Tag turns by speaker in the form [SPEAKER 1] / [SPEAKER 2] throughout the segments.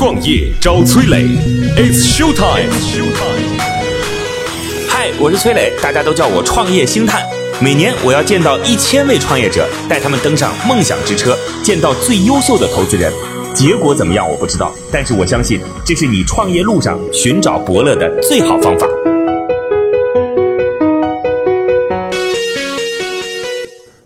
[SPEAKER 1] 创业找崔磊，It's show time。
[SPEAKER 2] 嗨，我是崔磊，大家都叫我创业星探。每年我要见到一千位创业者，带他们登上梦想之车，见到最优秀的投资人。结果怎么样我不知道，但是我相信这是你创业路上寻找伯乐的最好方法。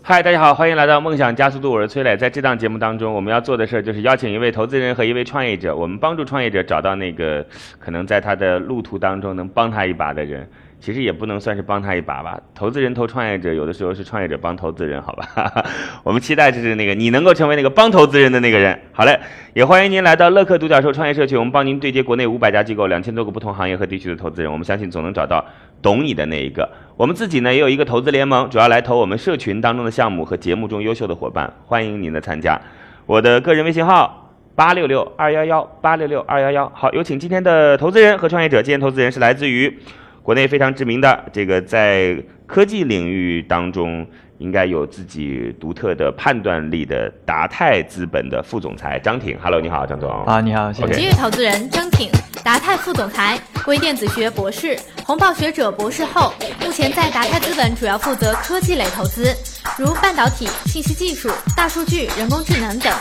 [SPEAKER 2] 嗨，大家好，欢迎来到梦想加速度，我是崔磊。在这档节目当中，我们要做的事儿就是邀请一位投资人和一位创业者，我们帮助创业者找到那个可能在他的路途当中能帮他一把的人。其实也不能算是帮他一把吧，投资人投创业者，有的时候是创业者帮投资人，好吧？我们期待就是那个你能够成为那个帮投资人的那个人。好嘞，也欢迎您来到乐客独角兽创业社区，我们帮您对接国内五百家机构、两千多个不同行业和地区的投资人，我们相信总能找到懂你的那一个。我们自己呢也有一个投资联盟，主要来投我们社群当中的项目和节目中优秀的伙伴，欢迎您的参加。我的个人微信号八六六二幺幺八六六二幺幺。好，有请今天的投资人和创业者。今天投资人是来自于。国内非常知名的这个在科技领域当中应该有自己独特的判断力的达泰资本的副总裁张挺，Hello，你好，张总。
[SPEAKER 3] 啊，你好，谢谢。
[SPEAKER 4] 职业投资人张挺，达泰副总裁，微电子学博士，红豹学者博士后，目前在达泰资本主要负责科技类投资，如半导体、信息技术、大数据、人工智能等。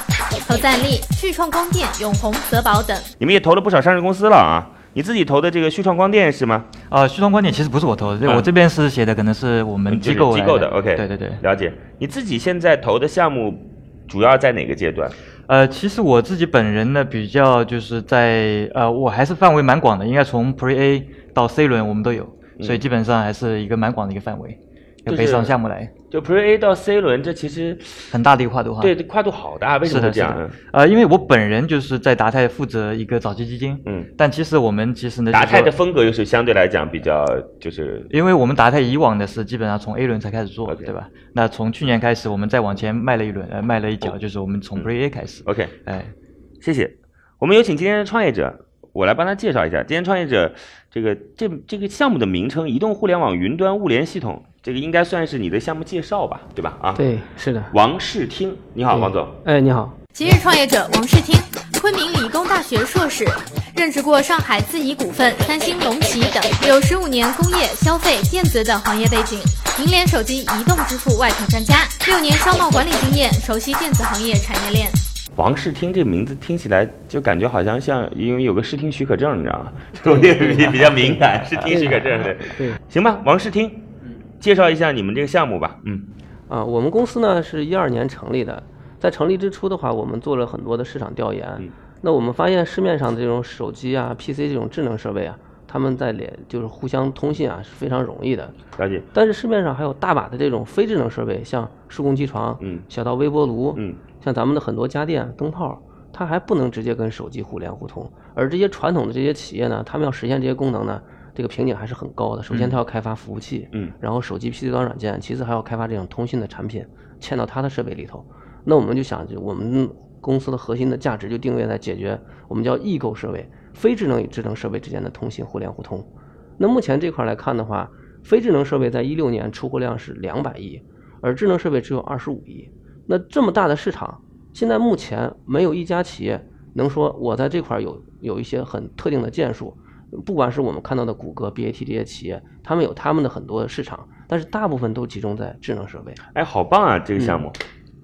[SPEAKER 4] 投资案例：旭创光电、永红、泽宝等。
[SPEAKER 2] 你们也投了不少上市公司了啊。你自己投的这个旭创光电是吗？
[SPEAKER 3] 啊，旭创光电其实不是我投的，我这边是写的，可能是我们机构
[SPEAKER 2] 机构的。OK，
[SPEAKER 3] 对对对，
[SPEAKER 2] 了解。你自己现在投的项目主要在哪个阶段？
[SPEAKER 3] 呃，其实我自己本人呢，比较就是在呃，我还是范围蛮广的，应该从 Pre A 到 C 轮我们都有，所以基本上还是一个蛮广的一个范围。就背上项目来，
[SPEAKER 2] 就 Pre A 到 C 轮，这其实
[SPEAKER 3] 很大的一个跨度哈。
[SPEAKER 2] 对，跨度好大，为什么这样？
[SPEAKER 3] 呃，因为我本人就是在达泰负责一个早期基金，嗯，但其实我们其实呢，
[SPEAKER 2] 达泰的风格又是相对来讲比较就是，
[SPEAKER 3] 因为我们达泰以往的是基本上从 A 轮才开始做，对吧？那从去年开始，我们再往前迈了一轮，呃，迈了一脚，就是我们从 Pre A 开始。
[SPEAKER 2] OK，哎，谢谢。我们有请今天的创业者，我来帮他介绍一下。今天创业者这个这这个项目的名称——移动互联网云端物联系统。这个应该算是你的项目介绍吧，对吧？啊，
[SPEAKER 5] 对，是的。
[SPEAKER 2] 王世听，你好，王总。
[SPEAKER 5] 哎，你好。
[SPEAKER 4] 今日创业者王世听，昆明理工大学硕士，任职过上海自怡股份、三星、龙旗等，有十五年工业、消费、电子等行业背景，银联手机移动支付外拓专家，六年商贸管理经验，熟悉电子行业产业链。
[SPEAKER 2] 王世听这名字听起来就感觉好像像，因为有个视听许可证，你知道吗？我 这个比比较敏感，视听许可证对。
[SPEAKER 5] 对。
[SPEAKER 2] 行吧，王世听。介绍一下你们这个项目吧。嗯，
[SPEAKER 5] 啊，我们公司呢是一二年成立的，在成立之初的话，我们做了很多的市场调研。那我们发现市面上的这种手机啊、PC 这种智能设备啊，他们在连就是互相通信啊是非常容易的。
[SPEAKER 2] 了解。
[SPEAKER 5] 但是市面上还有大把的这种非智能设备，像数控机床，嗯，小到微波炉，嗯，像咱们的很多家电、灯泡，它还不能直接跟手机互联互通。而这些传统的这些企业呢，他们要实现这些功能呢。这个瓶颈还是很高的。首先，它要开发服务器，嗯，然后手机 PC 端软件，其次还要开发这种通信的产品，嵌到它的设备里头。那我们就想，就我们公司的核心的价值就定位在解决我们叫异构设备、非智能与智能设备之间的通信互联互通。那目前这块来看的话，非智能设备在一六年出货量是两百亿，而智能设备只有二十五亿。那这么大的市场，现在目前没有一家企业能说我在这块有有一些很特定的建树。不管是我们看到的谷歌、BAT 这些企业，他们有他们的很多的市场，但是大部分都集中在智能设备。
[SPEAKER 2] 哎，好棒啊，这个项目！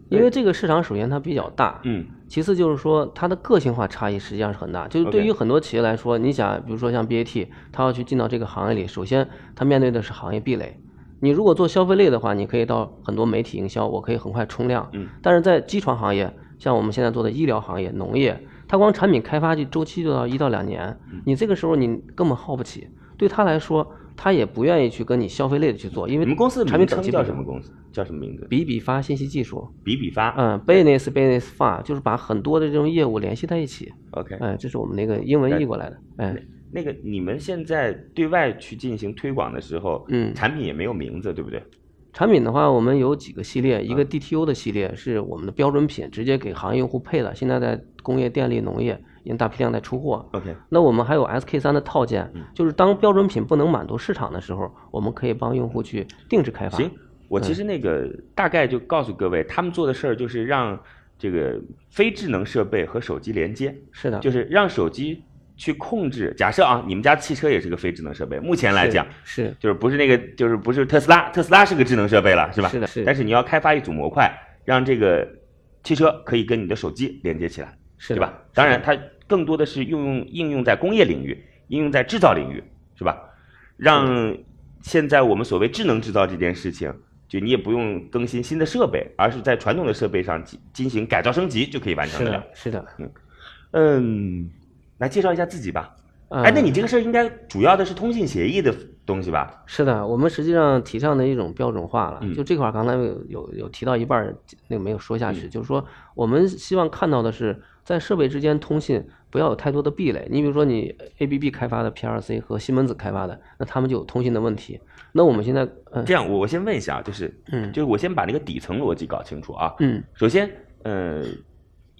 [SPEAKER 5] 因为这个市场首先它比较大，嗯，其次就是说它的个性化差异实际上是很大。就是对于很多企业来说，你想，比如说像 BAT，它要去进到这个行业里，首先它面对的是行业壁垒。你如果做消费类的话，你可以到很多媒体营销，我可以很快冲量，嗯，但是在机床行业，像我们现在做的医疗行业、农业。它光产品开发就周期就要一到两年，你这个时候你根本耗不起。对他来说，他也不愿意去跟你消费类的去做，因为
[SPEAKER 2] 你们公司
[SPEAKER 5] 产品
[SPEAKER 2] 等级叫什么公司？叫什么名字？
[SPEAKER 5] 比比发信息技术。
[SPEAKER 2] 比比发。
[SPEAKER 5] 嗯，business business 发就是把很多的这种业务联系在一起。
[SPEAKER 2] OK。
[SPEAKER 5] 嗯，这是我们那个英文译过来的。哎，
[SPEAKER 2] 那个你们现在对外去进行推广的时候，嗯，产品也没有名字，对不对？
[SPEAKER 5] 产品的话，我们有几个系列，一个 DTU 的系列是我们的标准品，直接给行业用户配的。现在在工业、电力、农业已经大批量在出货。
[SPEAKER 2] OK，
[SPEAKER 5] 那我们还有 SK 三的套件，就是当标准品不能满足市场的时候，我们可以帮用户去定制开发。
[SPEAKER 2] 行，我其实那个大概就告诉各位，他们做的事儿就是让这个非智能设备和手机连接，
[SPEAKER 5] 是的，
[SPEAKER 2] 就是让手机去控制。假设啊，你们家汽车也是个非智能设备，目前来讲
[SPEAKER 5] 是
[SPEAKER 2] 就是不是那个就是不是特斯拉，特斯拉是个智能设备了，是吧？
[SPEAKER 5] 是的，是。
[SPEAKER 2] 但是你要开发一组模块，让这个汽车可以跟你的手机连接起来，
[SPEAKER 5] 是
[SPEAKER 2] 对吧？当然，它更多的是应用应用在工业领域，应用在制造领域，是吧？让现在我们所谓智能制造这件事情。就你也不用更新新的设备，而是在传统的设备上进进行改造升级就可以完成
[SPEAKER 5] 了。是的，
[SPEAKER 2] 嗯嗯，来介绍一下自己吧。哎，那你这个事儿应该主要的是通信协议的东西吧？
[SPEAKER 5] 是的，我们实际上提倡的一种标准化了。就这块儿刚才有有有提到一半儿，那个没有说下去，就是说我们希望看到的是在设备之间通信不要有太多的壁垒。你比如说你 ABB 开发的 PRC 和西门子开发的，那他们就有通信的问题。那我们现在
[SPEAKER 2] 这样，我我先问一下啊，就是，
[SPEAKER 5] 嗯，
[SPEAKER 2] 就是我先把那个底层逻辑搞清楚啊，
[SPEAKER 5] 嗯，
[SPEAKER 2] 首先，呃，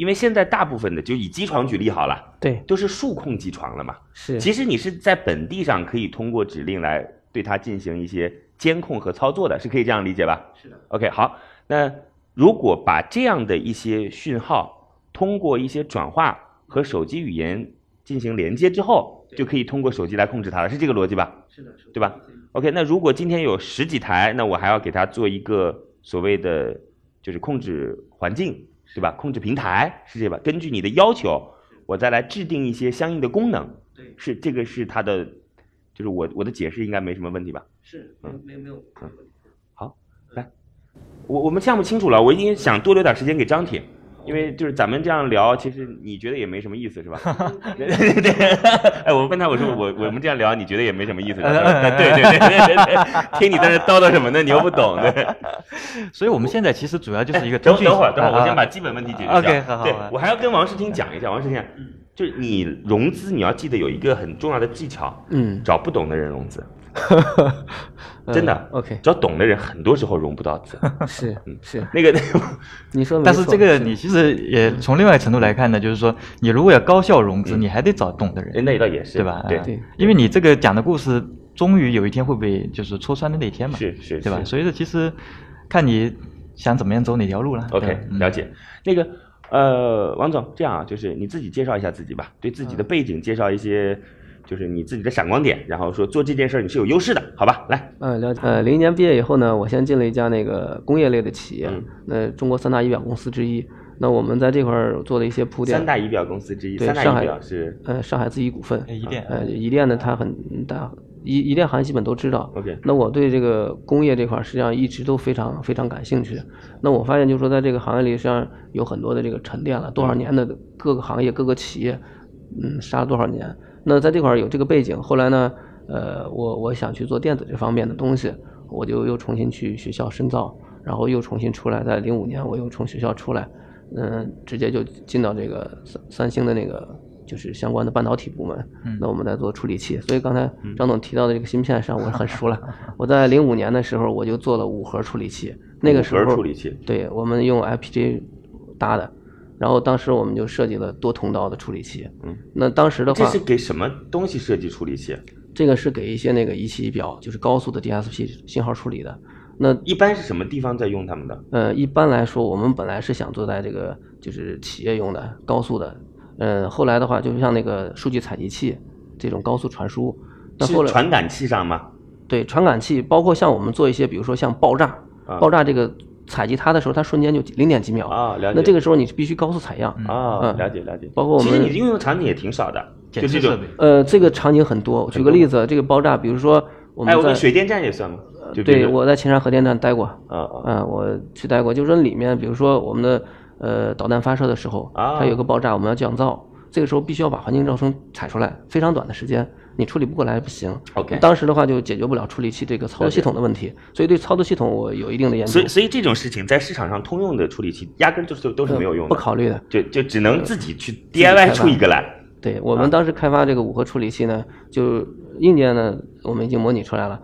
[SPEAKER 2] 因为现在大部分的就以机床举例好了，
[SPEAKER 5] 对，
[SPEAKER 2] 都是数控机床了嘛，
[SPEAKER 5] 是，
[SPEAKER 2] 其实你是在本地上可以通过指令来对它进行一些监控和操作的，是可以这样理解吧？
[SPEAKER 5] 是的
[SPEAKER 2] ，OK，好，那如果把这样的一些讯号通过一些转化和手机语言进行连接之后，就可以通过手机来控制它了，是这个逻辑吧？
[SPEAKER 5] 是的，
[SPEAKER 2] 对吧？OK，那如果今天有十几台，那我还要给它做一个所谓的就是控制环境，对吧？控制平台是这吧？根据你的要求，我再来制定一些相应的功能。
[SPEAKER 5] 对，
[SPEAKER 2] 是这个是它的，就是我我的解释应该没什么问题吧？
[SPEAKER 5] 是，嗯，没有没有。嗯，
[SPEAKER 2] 好，来，我我们项目清楚了，我已经想多留点时间给张铁。因为就是咱们这样聊，其实你觉得也没什么意思，是吧？对对对。哎，我问他，我说我我们这样聊，你觉得也没什么意思？对对对对对。听你在那叨叨什么呢？你又不懂，对。
[SPEAKER 3] 所以我们现在其实主要就是一个。
[SPEAKER 2] 等等会儿，等会儿，我先把基本问题解决掉。
[SPEAKER 3] OK，好好。
[SPEAKER 2] 对，我还要跟王世清讲一下，王世清，就是你融资，你要记得有一个很重要的技巧，
[SPEAKER 5] 嗯，
[SPEAKER 2] 找不懂的人融资。真的
[SPEAKER 5] ，OK，
[SPEAKER 2] 只要懂的人，很多时候融不到资。
[SPEAKER 5] 是，是
[SPEAKER 2] 那个，
[SPEAKER 5] 你说，
[SPEAKER 3] 但是这个你其实也从另外程度来看呢，就是说，你如果要高效融资，你还得找懂的人。
[SPEAKER 2] 那倒也是，
[SPEAKER 3] 对吧？
[SPEAKER 2] 对
[SPEAKER 5] 对，
[SPEAKER 3] 因为你这个讲的故事，终于有一天会被就是戳穿的那天嘛。
[SPEAKER 2] 是是，
[SPEAKER 3] 对吧？所以说，其实看你想怎么样走哪条路了。
[SPEAKER 2] OK，了解。那个，呃，王总，这样啊，就是你自己介绍一下自己吧，对自己的背景介绍一些。就是你自己的闪光点，然后说做这件事儿你是有优势的，好吧？来，
[SPEAKER 5] 嗯，了解。呃，零一年毕业以后呢，我先进了一家那个工业类的企业，那中国三大仪表公司之一。那我们在这块儿做了一些铺垫。
[SPEAKER 2] 三大仪表公司之一，
[SPEAKER 5] 对，
[SPEAKER 2] 上海是
[SPEAKER 5] 呃上海自己股份，
[SPEAKER 3] 仪电，
[SPEAKER 5] 呃仪电呢它很大，仪仪电行业基本都知道。
[SPEAKER 2] OK。
[SPEAKER 5] 那我对这个工业这块儿实际上一直都非常非常感兴趣。那我发现就是说在这个行业里实际上有很多的这个沉淀了多少年的各个行业各个企业，嗯，杀了多少年。那在这块有这个背景，后来呢，呃，我我想去做电子这方面的东西，我就又重新去学校深造，然后又重新出来，在零五年我又从学校出来，嗯，直接就进到这个三三星的那个就是相关的半导体部门。那我们在做处理器，所以刚才张总提到的这个芯片上我很熟了。我在零五年的时候我就做了五核处理器，那个时候
[SPEAKER 2] 处理器，
[SPEAKER 5] 对我们用 FPGA 搭的。然后当时我们就设计了多通道的处理器。
[SPEAKER 2] 嗯，
[SPEAKER 5] 那当时的话，
[SPEAKER 2] 这是给什么东西设计处理器？
[SPEAKER 5] 这个是给一些那个仪器仪表，就是高速的 DSP 信号处理的。那
[SPEAKER 2] 一般是什么地方在用它们的？
[SPEAKER 5] 呃，一般来说，我们本来是想做在这个就是企业用的高速的。嗯，后来的话，就像那个数据采集器这种高速传输。
[SPEAKER 2] 是传感器上吗？
[SPEAKER 5] 对，传感器包括像我们做一些，比如说像爆炸，爆炸这个。采集它的时候，它瞬间就零点几秒
[SPEAKER 2] 啊，了解。
[SPEAKER 5] 那这个时候你必须高速采样
[SPEAKER 2] 啊，了解了解。
[SPEAKER 5] 包括我们
[SPEAKER 2] 其实你应用场景也挺少的，就这种
[SPEAKER 5] 呃，这个场景很多。举个例子，这个爆炸，比如说我们在
[SPEAKER 2] 水电站也算吗？
[SPEAKER 5] 对，我在秦山核电站待过
[SPEAKER 2] 啊
[SPEAKER 5] 啊，我去待过。就是说里面，比如说我们的呃导弹发射的时候，它有个爆炸，我们要降噪，这个时候必须要把环境噪声采出来，非常短的时间。你处理不过来不行。
[SPEAKER 2] OK，
[SPEAKER 5] 当时的话就解决不了处理器这个操作系统的问题，所以对操作系统我有一定的研究。
[SPEAKER 2] 所以，所以这种事情在市场上通用的处理器压根就是都是没有用的，
[SPEAKER 5] 不考虑的，
[SPEAKER 2] 就就只能自己去 DIY 出一个来。
[SPEAKER 5] 对我们当时开发这个五核处理器呢，就硬件呢我们已经模拟出来了，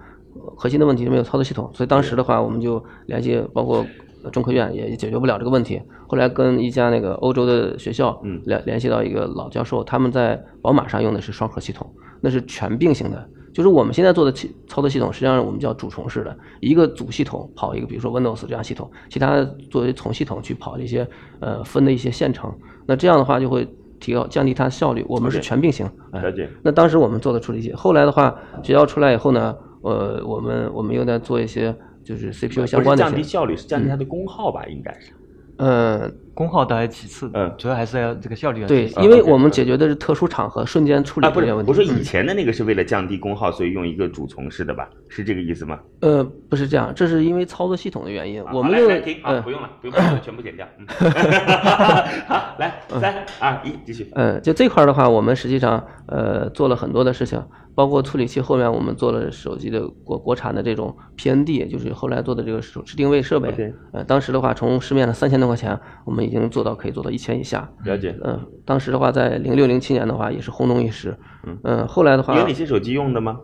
[SPEAKER 5] 核心的问题没有操作系统，所以当时的话我们就联系包括。中科院也解决不了这个问题，后来跟一家那个欧洲的学校联联系到一个老教授，他们在宝马上用的是双核系统，那是全并行的，就是我们现在做的系操作系统，实际上我们叫主从式的，一个主系统跑一个，比如说 Windows 这样系统，其他的作为从系统去跑一些呃分的一些线程，那这样的话就会提高降低它的效率。我们是全并行。
[SPEAKER 2] 了解。
[SPEAKER 5] 那当时我们做的处理器，后来的话学校出来以后呢，呃，我们我们又在做一些就是 CPU 相关的。
[SPEAKER 2] 降低效率，是降低它的功耗吧？应该是。
[SPEAKER 5] 呃，
[SPEAKER 3] 功耗倒还其次，
[SPEAKER 2] 嗯，
[SPEAKER 3] 主要还是要这个效率。
[SPEAKER 5] 对，因为我们解决的是特殊场合瞬间处理
[SPEAKER 2] 这
[SPEAKER 5] 些问
[SPEAKER 2] 题。不是，我说以前的那个是为了降低功耗，所以用一个主从式的吧？是这个意思吗？
[SPEAKER 5] 呃，不是这样，这是因为操作系统的原因。我们
[SPEAKER 2] 来来停啊，不用了，不用了，全部剪掉。好，来三二一，继续。
[SPEAKER 5] 嗯，就这块的话，我们实际上呃做了很多的事情。包括处理器后面我们做了手机的国国产的这种 PND，就是后来做的这个手持定位设备。当时的话从市面上三千多块钱，我们已经做到可以做到一千以下。
[SPEAKER 2] 了解。
[SPEAKER 5] 嗯，当时的话在零六零七年的话也是轰动一时。嗯。嗯，后来的话。
[SPEAKER 2] 有哪些手机用的吗？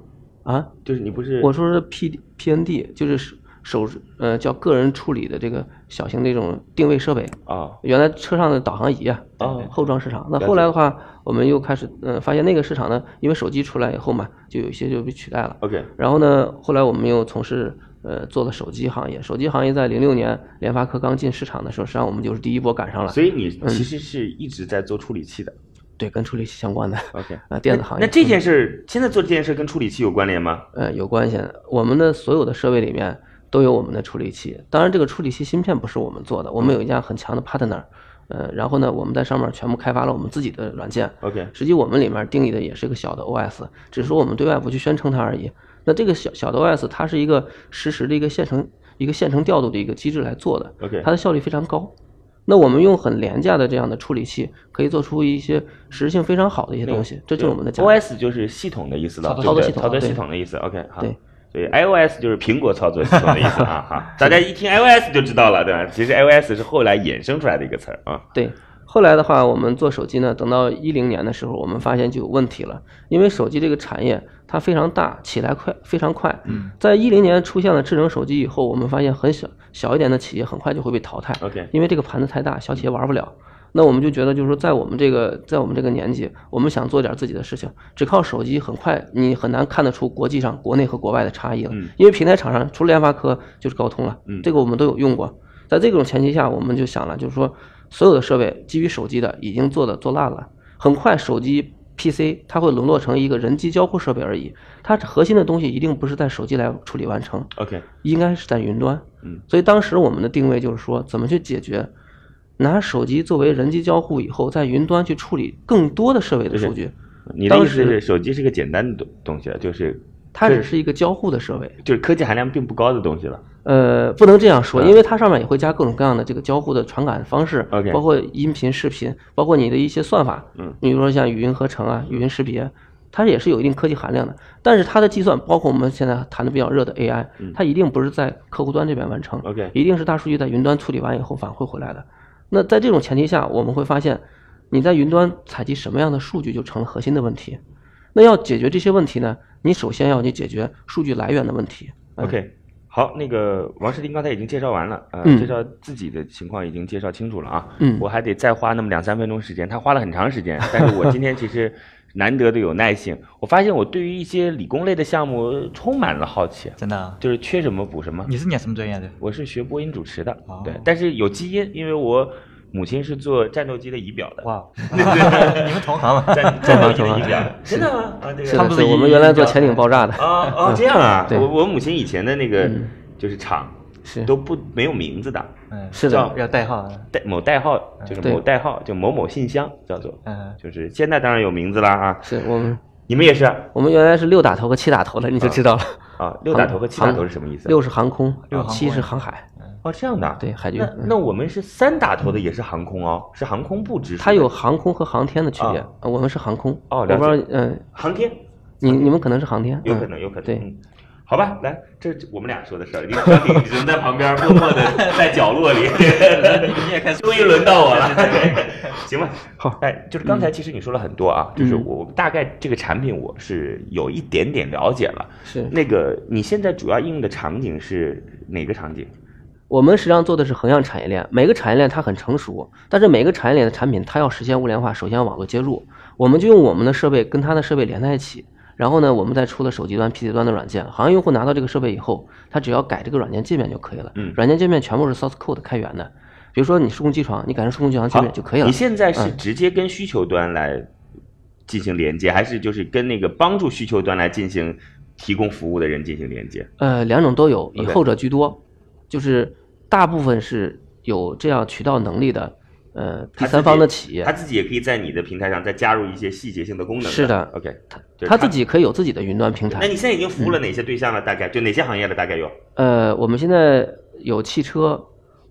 [SPEAKER 5] 啊，
[SPEAKER 2] 就是你不是？
[SPEAKER 5] 我说是 P PND，就是手呃叫个人处理的这个小型那种定位设备。
[SPEAKER 2] 啊。
[SPEAKER 5] 原来车上的导航仪啊。
[SPEAKER 2] 啊。
[SPEAKER 5] 后装市场。那后来的话。我们又开始，嗯，发现那个市场呢，因为手机出来以后嘛，就有一些就被取代了。
[SPEAKER 2] OK。
[SPEAKER 5] 然后呢，后来我们又从事，呃，做了手机行业。手机行业在零六年联发科刚进市场的时候，实际上我们就是第一波赶上了。
[SPEAKER 2] 所以你其实是一直在做处理器的。
[SPEAKER 5] 对，跟处理器相关的。
[SPEAKER 2] OK。
[SPEAKER 5] 啊，电子行业。
[SPEAKER 2] 那这件事现在做这件事跟处理器有关联吗？
[SPEAKER 5] 呃，有关系。我们的所有的设备里面都有我们的处理器。当然，这个处理器芯片不是我们做的，我们有一家很强的 partner。呃，然后呢，我们在上面全部开发了我们自己的软件。
[SPEAKER 2] OK，
[SPEAKER 5] 实际我们里面定义的也是个小的 OS，只是说我们对外不去宣称它而已。那这个小小的 OS，它是一个实时的一个线程、一个线程调度的一个机制来做的。
[SPEAKER 2] OK，
[SPEAKER 5] 它的效率非常高。那我们用很廉价的这样的处理器，可以做出一些实时性非常好的一些东西。这就是我们的
[SPEAKER 2] OS，就是系统的意思了，
[SPEAKER 5] 操作系统，
[SPEAKER 2] 操作系统的意思。OK，好。
[SPEAKER 5] 对。
[SPEAKER 2] 所以 iOS 就是苹果操作系统的意思啊，哈，大家一听 iOS 就知道了，对吧？其实 iOS 是后来衍生出来的一个词儿啊。
[SPEAKER 5] 对。后来的话，我们做手机呢，等到一零年的时候，我们发现就有问题了。因为手机这个产业它非常大，起来快，非常快。
[SPEAKER 2] 嗯，
[SPEAKER 5] 在一零年出现了智能手机以后，我们发现很小小一点的企业很快就会被淘汰。
[SPEAKER 2] OK，
[SPEAKER 5] 因为这个盘子太大，小企业玩不了。那我们就觉得，就是说，在我们这个在我们这个年纪，我们想做点自己的事情，只靠手机很快你很难看得出国际上国内和国外的差异了。
[SPEAKER 2] 嗯，
[SPEAKER 5] 因为平台厂商除了联发科就是高通了。
[SPEAKER 2] 嗯，
[SPEAKER 5] 这个我们都有用过。在这种前提下，我们就想了，就是说。所有的设备基于手机的已经做的做烂了，很快手机 PC 它会沦落成一个人机交互设备而已，它核心的东西一定不是在手机来处理完成
[SPEAKER 2] ，OK，
[SPEAKER 5] 应该是在云端，
[SPEAKER 2] 嗯，
[SPEAKER 5] 所以当时我们的定位就是说，怎么去解决拿手机作为人机交互以后，在云端去处理更多的设备的数据。
[SPEAKER 2] 你的意思是手机是个简单的东东西了，就是
[SPEAKER 5] 它只是一个交互的设备，
[SPEAKER 2] 就是科技含量并不高的东西了。
[SPEAKER 5] 呃，不能这样说，因为它上面也会加各种各样的这个交互的传感方式包括音频、视频，包括你的一些算法，
[SPEAKER 2] 嗯，
[SPEAKER 5] 你比如说像语音合成啊、语音识别，它也是有一定科技含量的。但是它的计算，包括我们现在谈的比较热的 AI，它一定不是在客户端这边完成
[SPEAKER 2] ，OK，
[SPEAKER 5] 一定是大数据在云端处理完以后返回回来的。那在这种前提下，我们会发现，你在云端采集什么样的数据就成了核心的问题。那要解决这些问题呢，你首先要去解决数据来源的问题
[SPEAKER 2] ，OK。好，那个王世丁刚才已经介绍完了，呃，介绍自己的情况已经介绍清楚了啊。
[SPEAKER 5] 嗯，
[SPEAKER 2] 我还得再花那么两三分钟时间，他花了很长时间，但是我今天其实难得的有耐性。我发现我对于一些理工类的项目充满了好奇，
[SPEAKER 3] 真的，
[SPEAKER 2] 就是缺什么补什么。
[SPEAKER 3] 你是念什么专业的？
[SPEAKER 2] 我是学播音主持的，对，但是有基因，因为我。母亲是做战斗机的仪表的。
[SPEAKER 3] 哇，你们同行吗？
[SPEAKER 2] 战战斗机的仪表，真的吗？啊，这个
[SPEAKER 5] 他们是我们原来做潜艇爆炸的。
[SPEAKER 2] 啊啊，这样啊。我我母亲以前的那个就是厂，
[SPEAKER 5] 是
[SPEAKER 2] 都不没有名字的。
[SPEAKER 3] 嗯，
[SPEAKER 5] 是的，
[SPEAKER 3] 要代号，
[SPEAKER 2] 代某代号就是某代号，就某某信箱叫做。
[SPEAKER 3] 嗯，
[SPEAKER 2] 就是现在当然有名字了啊。
[SPEAKER 5] 是我们，
[SPEAKER 2] 你们也是？
[SPEAKER 5] 我们原来是六打头和七打头的，你就知道了。
[SPEAKER 2] 啊，六打头和七打头是什么意思？
[SPEAKER 5] 六是航空，六七是航海。
[SPEAKER 2] 哦，这样的，
[SPEAKER 5] 对海军。
[SPEAKER 2] 那那我们是三打头的，也是航空哦，是航空部直属。
[SPEAKER 5] 它有航空和航天的区别，我们是航空。
[SPEAKER 2] 哦，
[SPEAKER 5] 我不知道，嗯，
[SPEAKER 2] 航天，
[SPEAKER 5] 你你们可能是航天，
[SPEAKER 2] 有可能，有可能。
[SPEAKER 5] 对，
[SPEAKER 2] 好吧，来，这我们俩说的事儿，小李只能在旁边默默的在角落里。
[SPEAKER 3] 你也开始，
[SPEAKER 2] 终于轮到我了，行吧？
[SPEAKER 5] 好，
[SPEAKER 2] 哎，就是刚才其实你说了很多啊，就是我大概这个产品我是有一点点了解了。
[SPEAKER 5] 是
[SPEAKER 2] 那个你现在主要应用的场景是哪个场景？
[SPEAKER 5] 我们实际上做的是横向产业链，每个产业链它很成熟，但是每个产业链的产品它要实现物联化，首先网络接入，我们就用我们的设备跟它的设备连在一起，然后呢，我们再出了手机端、PC 端的软件，行业用户拿到这个设备以后，他只要改这个软件界面就可以了。
[SPEAKER 2] 嗯
[SPEAKER 5] 软件界面全部是 source code 开源的，比如说你数控机床，你改成数控机床界面就可以了。
[SPEAKER 2] 你现在是
[SPEAKER 5] 嗯
[SPEAKER 2] 直接跟需求端来进行连接，还是就是跟那个帮助需求端来进行提供服务的人进行连接？
[SPEAKER 5] 呃，两种都有，以后者居多，就是大部分是有这样渠道能力的，呃，第三方的企业
[SPEAKER 2] 他，自己也可以在你的平台上再加入一些细节性的功能。
[SPEAKER 5] 是的
[SPEAKER 2] ，OK，就是
[SPEAKER 5] 他自己可以有自己的云端平台。
[SPEAKER 2] 那你现在已经服务了哪些对象了？大概就哪些行业的？大概有？
[SPEAKER 5] 呃，我们现在有汽车、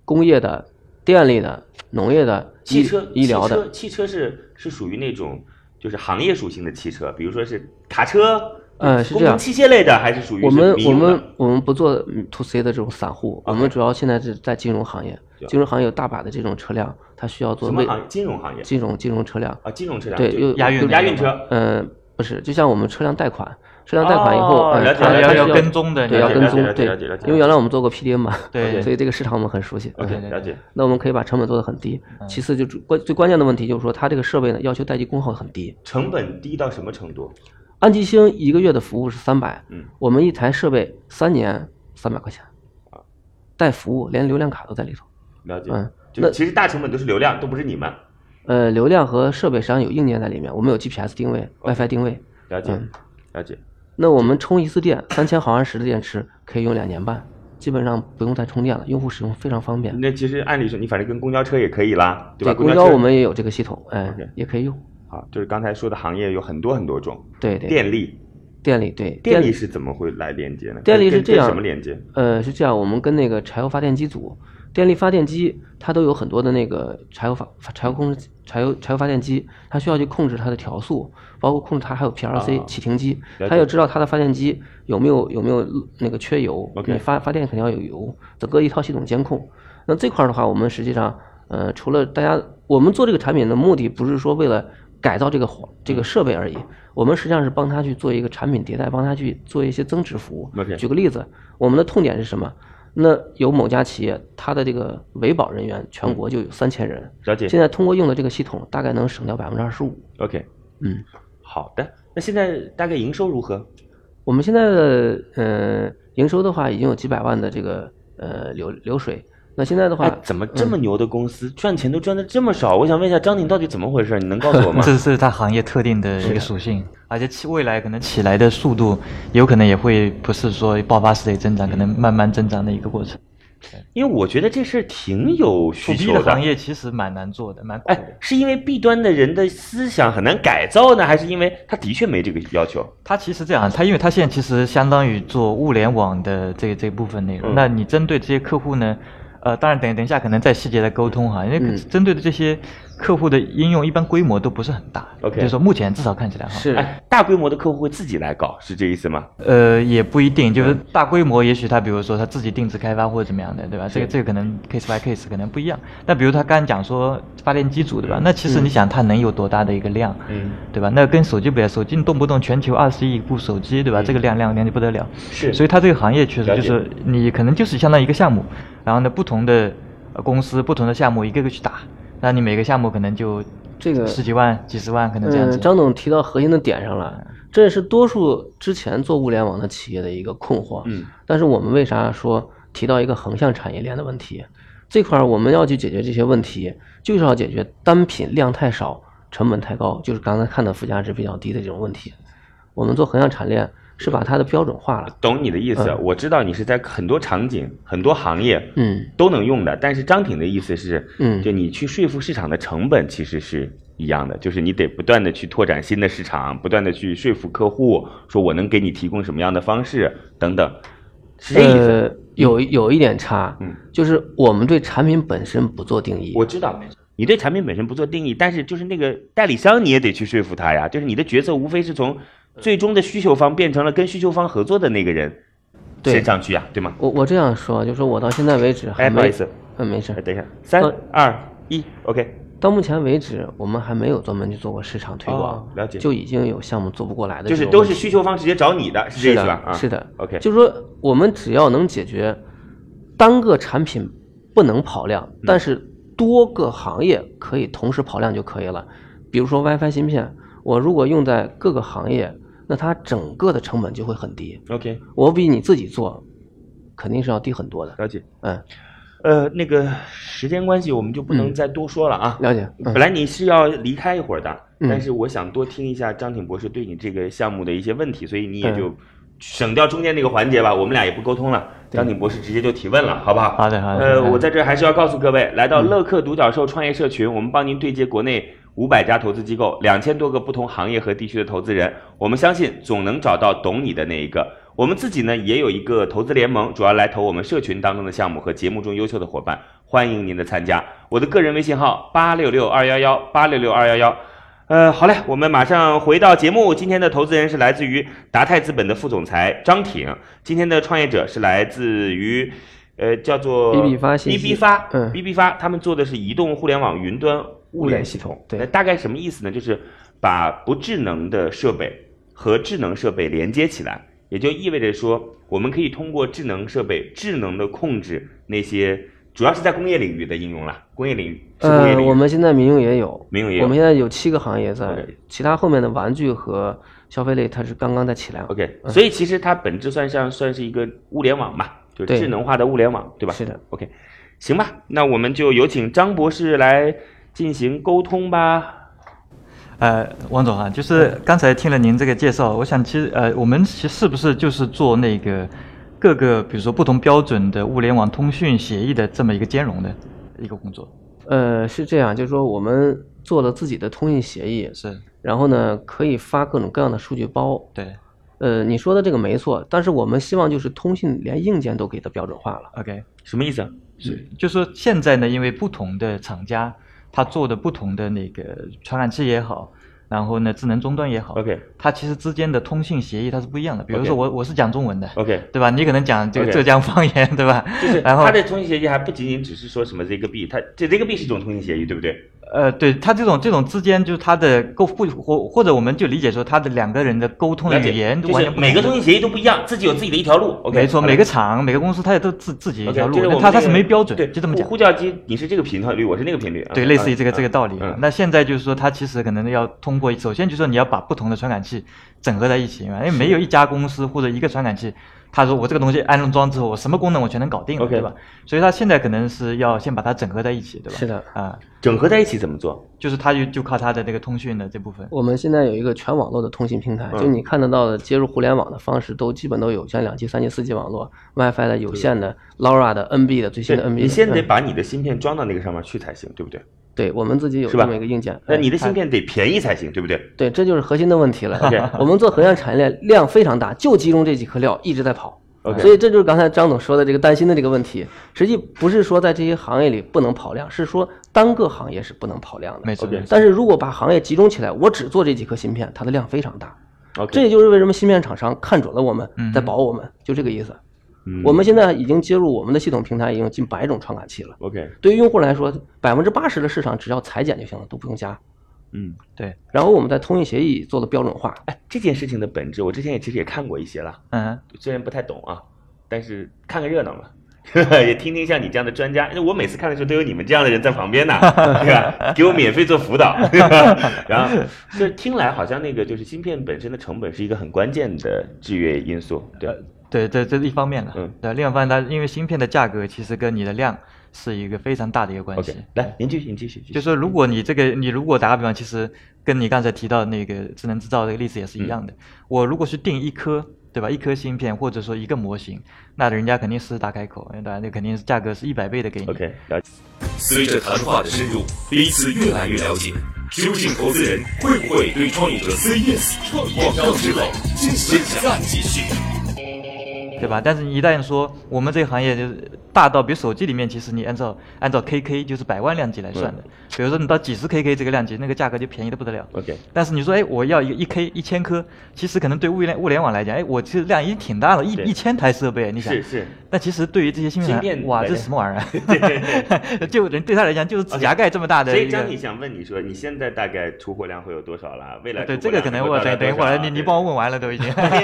[SPEAKER 5] 工业的、电力的、农业的、
[SPEAKER 2] 汽车、
[SPEAKER 5] 医疗的。
[SPEAKER 2] 汽车，是是属于那种就是行业属性的汽车，比如说是卡车，
[SPEAKER 5] 呃是这样
[SPEAKER 2] 功能器械类的，还是属于是
[SPEAKER 5] 我们我们我们不做嗯 to C 的这种散户，我们主要现在是在金融行业。金融行业有大把的这种车辆，它需要做为
[SPEAKER 2] 什么行业？金融行业
[SPEAKER 5] 金融金融车辆。
[SPEAKER 2] 啊，金融车辆
[SPEAKER 5] 对，又
[SPEAKER 3] 押运
[SPEAKER 2] 押运车。
[SPEAKER 5] 嗯，不是，就像我们车辆贷款，车辆贷款以后，嗯
[SPEAKER 2] 哦了解
[SPEAKER 3] 要要跟踪的
[SPEAKER 5] 对，
[SPEAKER 3] 了解了解
[SPEAKER 5] 要跟踪，对
[SPEAKER 2] 了解了解，
[SPEAKER 5] 因为原来我们做过 PDN 嘛，
[SPEAKER 3] 对
[SPEAKER 5] 所以这个市场我们很熟悉。
[SPEAKER 2] OK，
[SPEAKER 5] 嗯
[SPEAKER 2] 了解。
[SPEAKER 5] 那我们可以把成本做得很低。其次就关最关键的问题就是说，它这个设备呢要求待机功耗很低。
[SPEAKER 2] 成本低到什么程度？
[SPEAKER 5] 安吉星一个月的服务是三百，
[SPEAKER 2] 嗯，
[SPEAKER 5] 我们一台设备三年三百块钱，啊带服务连流量卡都在里头。
[SPEAKER 2] 了解。
[SPEAKER 5] 嗯
[SPEAKER 2] 就是
[SPEAKER 5] 那
[SPEAKER 2] 其实大成本都是流量，都不是你们。
[SPEAKER 5] 呃，流量和设备实际上有硬件在里面，我们有 GPS 定位、WiFi 定位。
[SPEAKER 2] 了解
[SPEAKER 5] 嗯，
[SPEAKER 2] 了解。
[SPEAKER 5] 那我们充一次电，三千毫安时的电池可以用两年半，基本上不用再充电了，用户使用非常方便。
[SPEAKER 2] 那其实按理说，你反正跟公交车也可以啦，对吧？
[SPEAKER 5] 公交我们也有这个系统，哎也可以用。
[SPEAKER 2] 好，就是刚才说的行业有很多很多种，
[SPEAKER 5] 对对，
[SPEAKER 2] 电力，
[SPEAKER 5] 电力对
[SPEAKER 2] 电力是怎么会来连接呢？
[SPEAKER 5] 电力是这样
[SPEAKER 2] 什么连接？
[SPEAKER 5] 呃，是这样，我们跟那个柴油发电机组、电力发电机，它都有很多的那个柴油发柴油控制柴油柴油发电机，它需要去控制它的调速，包括控制它还有 PLC
[SPEAKER 2] 啊
[SPEAKER 5] 启停机，它要知道它的发电机有没有有没有那个缺油你发发电肯定要有油，整个一套系统监控。那这块儿的话，我们实际上呃，除了大家我们做这个产品的目的不是说为了改造这个环这个设备而已，我们实际上是帮他去做一个产品迭代，帮他去做一些增值服务。举个例子，我们的痛点是什么？那有某家企业，它的这个维保人员全国就有三千人，
[SPEAKER 2] 了解
[SPEAKER 5] 现在通过用的这个系统，大概能省掉百分之二十五。
[SPEAKER 2] OK，
[SPEAKER 5] 嗯，
[SPEAKER 2] 好的。那现在大概营收如何？
[SPEAKER 5] 我们现在的呃营收的话，已经有几百万的这个呃流流水。那现在的话，
[SPEAKER 2] 哎，怎么这么牛的公司赚钱都赚的这么少？我想问一下张宁到底怎么回事？你能告诉我吗？
[SPEAKER 3] 这是它行业特定的一个属性，而且起未来可能起来的速度，有可能也会不是说爆发式的增长，可能慢慢增长的一个过程。
[SPEAKER 2] 因为我觉得这事儿挺有需求
[SPEAKER 3] 的行业其实蛮难做的，蛮苦的
[SPEAKER 2] 哎。，是因为弊端的人的思想很难改造呢，还是因为他的确没这个要求？
[SPEAKER 3] 他其实这样，他因为他现在其实相当于做物联网的这这部分内容。
[SPEAKER 2] 嗯
[SPEAKER 3] 那你针对这些客户呢？呃，当然等等一下可能再细节的沟通哈，因为
[SPEAKER 5] 嗯
[SPEAKER 3] 针对的这些客户的应用一般规模都不是很大。
[SPEAKER 2] OK
[SPEAKER 3] 就是说目前至少看起来哈。
[SPEAKER 5] 是
[SPEAKER 2] 哎，大规模的客户会自己来搞，是这意思吗？
[SPEAKER 3] 呃，也不一定，
[SPEAKER 2] 嗯
[SPEAKER 3] 就是大规模，也许他比如说他自己定制开发或者怎么样的，对吧？这个这个可能 case by case 可能不一样。那比如他刚刚讲说发电机组，对吧？那其实你想它能有多大的一个量，
[SPEAKER 2] 嗯，
[SPEAKER 3] 对吧？那跟手机不一样，手机你动不动全球二十亿部手机，对吧？这个量量量就不得了。
[SPEAKER 2] 嗯是
[SPEAKER 3] 所以它这个行业确实就是你可能就是相当于一个项目，然后呢不同的呃公司不同的项目一个个去打，那你每个项目可能就
[SPEAKER 5] 这个
[SPEAKER 3] 十几万、几十万可能这样子。
[SPEAKER 5] 嗯，张总提到核心的点上了，这也是多数之前做物联网的企业的一个困惑。
[SPEAKER 2] 嗯，
[SPEAKER 5] 但是我们为啥说提到一个横向产业链的问题？这块儿我们要去解决这些问题，就是要解决单品量太少、成本太高，就是刚才看的附加值比较低的这种问题。我们做横向产业链是把它的标准化了。
[SPEAKER 2] 懂你的意思，
[SPEAKER 5] 嗯
[SPEAKER 2] 我知道你是在很多场景、很多行业，
[SPEAKER 5] 嗯
[SPEAKER 2] 都能用的。但是张挺的意思是，
[SPEAKER 5] 嗯
[SPEAKER 2] 就你去说服市场的成本其实是一样的，就是你得不断的去拓展新的市场，不断的去说服客户，说我能给你提供什么样的方式等等，是这意思。
[SPEAKER 5] 呃，有有一点差，
[SPEAKER 2] 嗯，
[SPEAKER 5] 就是我们对产品本身不做定义。
[SPEAKER 2] 我知道你对产品本身不做定义，但是就是那个代理商你也得去说服他呀，就是你的角色无非是从最终的需求方变成了跟需求方合作的那个人
[SPEAKER 5] 对
[SPEAKER 2] 身上去啊，对吗？
[SPEAKER 5] 我我这样说，就说我到现在为止还
[SPEAKER 2] 哎，
[SPEAKER 5] 没，
[SPEAKER 2] 不好意思，
[SPEAKER 5] 嗯，没事
[SPEAKER 2] 哎，。等一下，三
[SPEAKER 5] 呃
[SPEAKER 2] 二一，OK，
[SPEAKER 5] 到目前为止，我们还没有专门去做过市场推广，
[SPEAKER 2] 哦了解
[SPEAKER 5] 就已经有项目做不过来的
[SPEAKER 2] 就是都是需求方直接找你的，是这意思吧？啊，
[SPEAKER 5] 是的
[SPEAKER 2] ，OK，
[SPEAKER 5] 就是说我们只要能解决单个产品不能跑量，
[SPEAKER 2] 嗯
[SPEAKER 5] 但是多个行业可以同时跑量就可以了。比如说 WiFi 芯片，我如果用在各个行业，那它整个的成本就会很低。
[SPEAKER 2] OK，
[SPEAKER 5] 我比你自己做，肯定是要低很多的。
[SPEAKER 2] 了解。
[SPEAKER 5] 嗯，
[SPEAKER 2] 呃，那个时间关系，我们就不能
[SPEAKER 5] 嗯
[SPEAKER 2] 再多说了啊。
[SPEAKER 5] 了解。嗯
[SPEAKER 2] 本来你是要离开一会儿的，
[SPEAKER 5] 嗯
[SPEAKER 2] 但是我想多听一下张挺博士对你这个项目的一些问题，所以你也
[SPEAKER 5] 嗯
[SPEAKER 2] 就省掉中间那个环节吧，我们俩也不沟通了，张挺博士直接就提问了，好不好？
[SPEAKER 3] 好的好的
[SPEAKER 2] 呃，
[SPEAKER 3] 嗯
[SPEAKER 2] 我在这儿还是要告诉各位，来到乐客独角兽创业社群，我们帮您对接国内五百家投资机构，两千多个不同行业和地区的投资人，我们相信总能找到懂你的那一个。我们自己呢也有一个投资联盟，主要来投我们社群当中的项目和节目中优秀的伙伴，欢迎您的参加。我的个人微信号八六六二幺幺八六六二幺幺。呃，好嘞，我们马上回到节目。今天的投资人是来自于达泰资本的副总裁张挺，今天的创业者是来自于，呃，叫做
[SPEAKER 5] BB 发
[SPEAKER 2] BB 发，
[SPEAKER 5] 嗯
[SPEAKER 2] ，BB 发，他们做的是移动互联网云端物联系统。
[SPEAKER 5] 对
[SPEAKER 2] 那大概什么意思呢？就是把不智能的设备和智能设备连接起来，也就意味着说，我们可以通过智能设备智能的控制那些，主要是在工业领域的应用了。工业领域是工业
[SPEAKER 5] 呃，
[SPEAKER 2] 领域，
[SPEAKER 5] 我们现在民用也有，
[SPEAKER 2] 民用也有
[SPEAKER 5] 我们现在有七个行业在其他后面的玩具和消费类它是刚刚在起来。
[SPEAKER 2] OK，所以其实它本质算上算是一个物联网嘛，就是智能化的物联网，对吧？
[SPEAKER 5] 是的。
[SPEAKER 2] OK，行吧，那我们就有请张博士来进行沟通吧。
[SPEAKER 3] 呃，王总啊，就是刚才听了您这个介绍，我想其实呃，我们其实是不是就是做那个各个比如说不同标准的物联网通讯协议的这么一个兼容的一个工作？
[SPEAKER 5] 呃，是这样，就是说我们做了自己的通信协议，
[SPEAKER 3] 是
[SPEAKER 5] 然后呢可以发各种各样的数据包。
[SPEAKER 3] 对
[SPEAKER 5] 呃，你说的这个没错，但是我们希望就是通信连硬件都给它标准化了。
[SPEAKER 3] ，OK，
[SPEAKER 2] 什么意思啊？
[SPEAKER 3] 是就是说现在呢，因为不同的厂家他做的不同的那个传感器也好，然后呢智能终端也好
[SPEAKER 2] OK
[SPEAKER 3] 它其实之间的通信协议它是不一样的。比如说我我是讲中文的
[SPEAKER 2] OK
[SPEAKER 3] 对吧？你可能讲这个浙江方言对吧？
[SPEAKER 2] 就是
[SPEAKER 3] 然后
[SPEAKER 2] 它的通信协议还不仅仅只是说什么 ZigBee，它这 ZigBee 是一种通信协议，对不对？
[SPEAKER 3] 呃，对他这种这种之间，就是他的沟不或或者我们就理解说，他的两个人的沟通的语言
[SPEAKER 2] 就是每个通信协议都不一样，自己有自己的一条路。OK，
[SPEAKER 3] 没错，每个厂每个公司它也都自自己一条路它它是没标准，
[SPEAKER 2] 对，
[SPEAKER 3] 就这么讲
[SPEAKER 2] 呼。叫机你是这个频率，我是那个频率。
[SPEAKER 3] 对，
[SPEAKER 2] 嗯
[SPEAKER 3] 类似于这个
[SPEAKER 2] 嗯
[SPEAKER 3] 这个道理。那现在就是说，它其实可能要通过，首先就是说你要把不同的传感器整合在一起嘛，因为没有一家公司或者一个传感器，他说我这个东西安装之后，我什么功能我全能搞定了
[SPEAKER 2] ，OK
[SPEAKER 3] 对吧？所以他现在可能是要先把它整合在一起，对吧？
[SPEAKER 5] 是的
[SPEAKER 3] 啊，
[SPEAKER 2] 整合在一起怎么做？
[SPEAKER 3] 就是它就就靠它的这个通讯的这部分。
[SPEAKER 5] 我们现在有一个全网络的通信平台，
[SPEAKER 2] 嗯
[SPEAKER 5] 就你看得到的接入互联网的方式都基本都有，像两 G、三 G、四 G 网络、WiFi 的、有线的、LoRa 的、NB 的最新的 NB 的。
[SPEAKER 2] 你先得
[SPEAKER 5] 嗯
[SPEAKER 2] 把你的芯片装到那个上面去才行，对不对？
[SPEAKER 5] 对我们自己有
[SPEAKER 2] 是吧
[SPEAKER 5] 这么一个硬件。
[SPEAKER 2] 那你的芯片得便宜才行，对不对？
[SPEAKER 5] 对，这就是核心的问题了。
[SPEAKER 2] OK
[SPEAKER 5] 我们做核心产业链量非常大，就集中这几颗料一直在跑。
[SPEAKER 2] OK
[SPEAKER 5] 所以这就是刚才张总说的这个担心的这个问题。实际不是说在这些行业里不能跑量，是说单个行业是不能跑量的。
[SPEAKER 3] 没错
[SPEAKER 5] 但是如果把行业集中起来，我只做这几颗芯片，它的量非常大。
[SPEAKER 2] OK，
[SPEAKER 5] 这也就是为什么芯片厂商看准了我们
[SPEAKER 3] 嗯，
[SPEAKER 5] 在保我们，就这个意思。
[SPEAKER 2] 嗯
[SPEAKER 5] 我们现在已经接入我们的系统平台，已经有近百种传感器了。
[SPEAKER 2] OK，
[SPEAKER 5] 对于用户来说，百分之八十的市场只要裁剪就行了，都不用加。
[SPEAKER 2] 嗯，
[SPEAKER 3] 对，
[SPEAKER 5] 然后我们在通信协议做了标准化，
[SPEAKER 2] 哎，这件事情的本质，我之前也其实也看过一些了，
[SPEAKER 3] 嗯，
[SPEAKER 2] 虽然不太懂啊，但是看个热闹嘛。也听听像你这样的专家，因为我每次看的时候都有你们这样的人在旁边呢，对吧？给我免费做辅导，对吧？然后这听来好像那个就是芯片本身的成本是一个很关键的制约因素，对吧
[SPEAKER 3] 对，这这是一方面了。
[SPEAKER 2] 嗯
[SPEAKER 3] 对，另外一方面，它因为芯片的价格其实跟你的量是一个非常大的一个关系。
[SPEAKER 2] ？OK，来，您继续，您继续，
[SPEAKER 3] 就说如果你这个，你如果打个比方，其实跟你刚才提到那个智能制造这个例子也是一样
[SPEAKER 2] 嗯
[SPEAKER 3] 的。我如果是定一颗，对吧？一颗芯片或者说一个模型，那人家肯定狮子大开口，因为当然这肯定是价格是一百倍的给你。
[SPEAKER 2] OK。
[SPEAKER 1] 随着谈话的深入，彼此越来越了解，究竟投资人会不会对创业者 say yes？广告之后，精神再继续。
[SPEAKER 3] 对吧？但是你一旦说我们这个行业就是大到，比如手机里面，其实你按照按照 KK 就是百万量级来算的，比如说你到几十 KK 这个量级，那个价格就便宜的不得了。
[SPEAKER 2] OK
[SPEAKER 3] 但是你说，哎，我要一个一 K 一千颗，其实可能对物联物联网来讲，哎，我其实量已经挺大了，一一千台设备，你想
[SPEAKER 2] 是是，
[SPEAKER 3] 但其实对于这些芯
[SPEAKER 2] 芯
[SPEAKER 3] 片，哇，这是什么玩意
[SPEAKER 2] 对对
[SPEAKER 3] 对？就人对他来讲就是指甲盖这么大的。
[SPEAKER 2] 所以张你想问你说，你现在大概出货量会有多少了？未来
[SPEAKER 3] 对这个可能我等等一会儿，你你帮我问完了都已经。
[SPEAKER 2] 对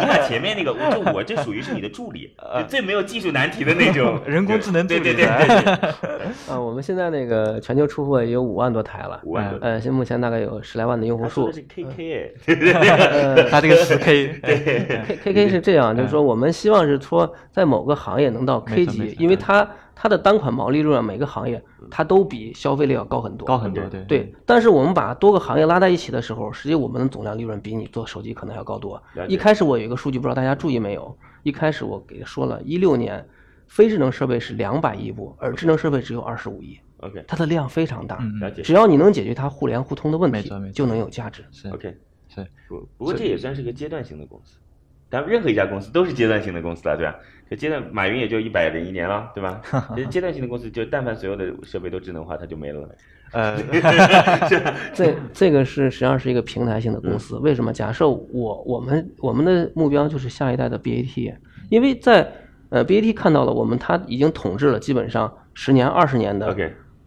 [SPEAKER 2] 你把前面那个，我就我就属于是你的助理，就 最没有技术难题的那种
[SPEAKER 3] 人工智能助理。
[SPEAKER 2] 对对对对。
[SPEAKER 5] 啊，我们现在那个全球出货也有五万多台了，
[SPEAKER 2] 五万多。
[SPEAKER 5] 呃，现目前大概有十来万的用户数。
[SPEAKER 2] 是 KK 哎，
[SPEAKER 3] 他这个十
[SPEAKER 5] K，对，K K K 是这样，就是说我们希望是说在某个行业能到 K 级，因为它。它的单款毛利润，每个行业它都比消费类要高很多，
[SPEAKER 3] 高很多，对
[SPEAKER 5] 对。但是我们把多个行业拉在一起的时候，实际我们的总量利润比你做手机可能要高多。一开始我有一个数据，不知道大家注意没有？一开始我给说了一六年，非智能设备是两百亿部，而智能设备只有二十五亿。
[SPEAKER 2] OK，
[SPEAKER 5] 它的量非常大，
[SPEAKER 2] 了解。
[SPEAKER 5] 只要你能解决它互联互通的问题，就能有价值。
[SPEAKER 3] 是
[SPEAKER 2] OK，
[SPEAKER 3] 是。
[SPEAKER 2] 不不过这也算是个阶段性的公司。但任何一家公司都是阶段性的公司了，对吧？这阶段马云也就一百零一年了，对吧？其实阶段性的公司，就但凡所有的设备都智能化，它就没了。
[SPEAKER 5] 呃，这这个是实际上是一个平台性的公司。为什么？假设我我们我们的目标就是下一代的 BAT，因为在呃 BAT 看到了我们它已经统治了基本上十年二十年的。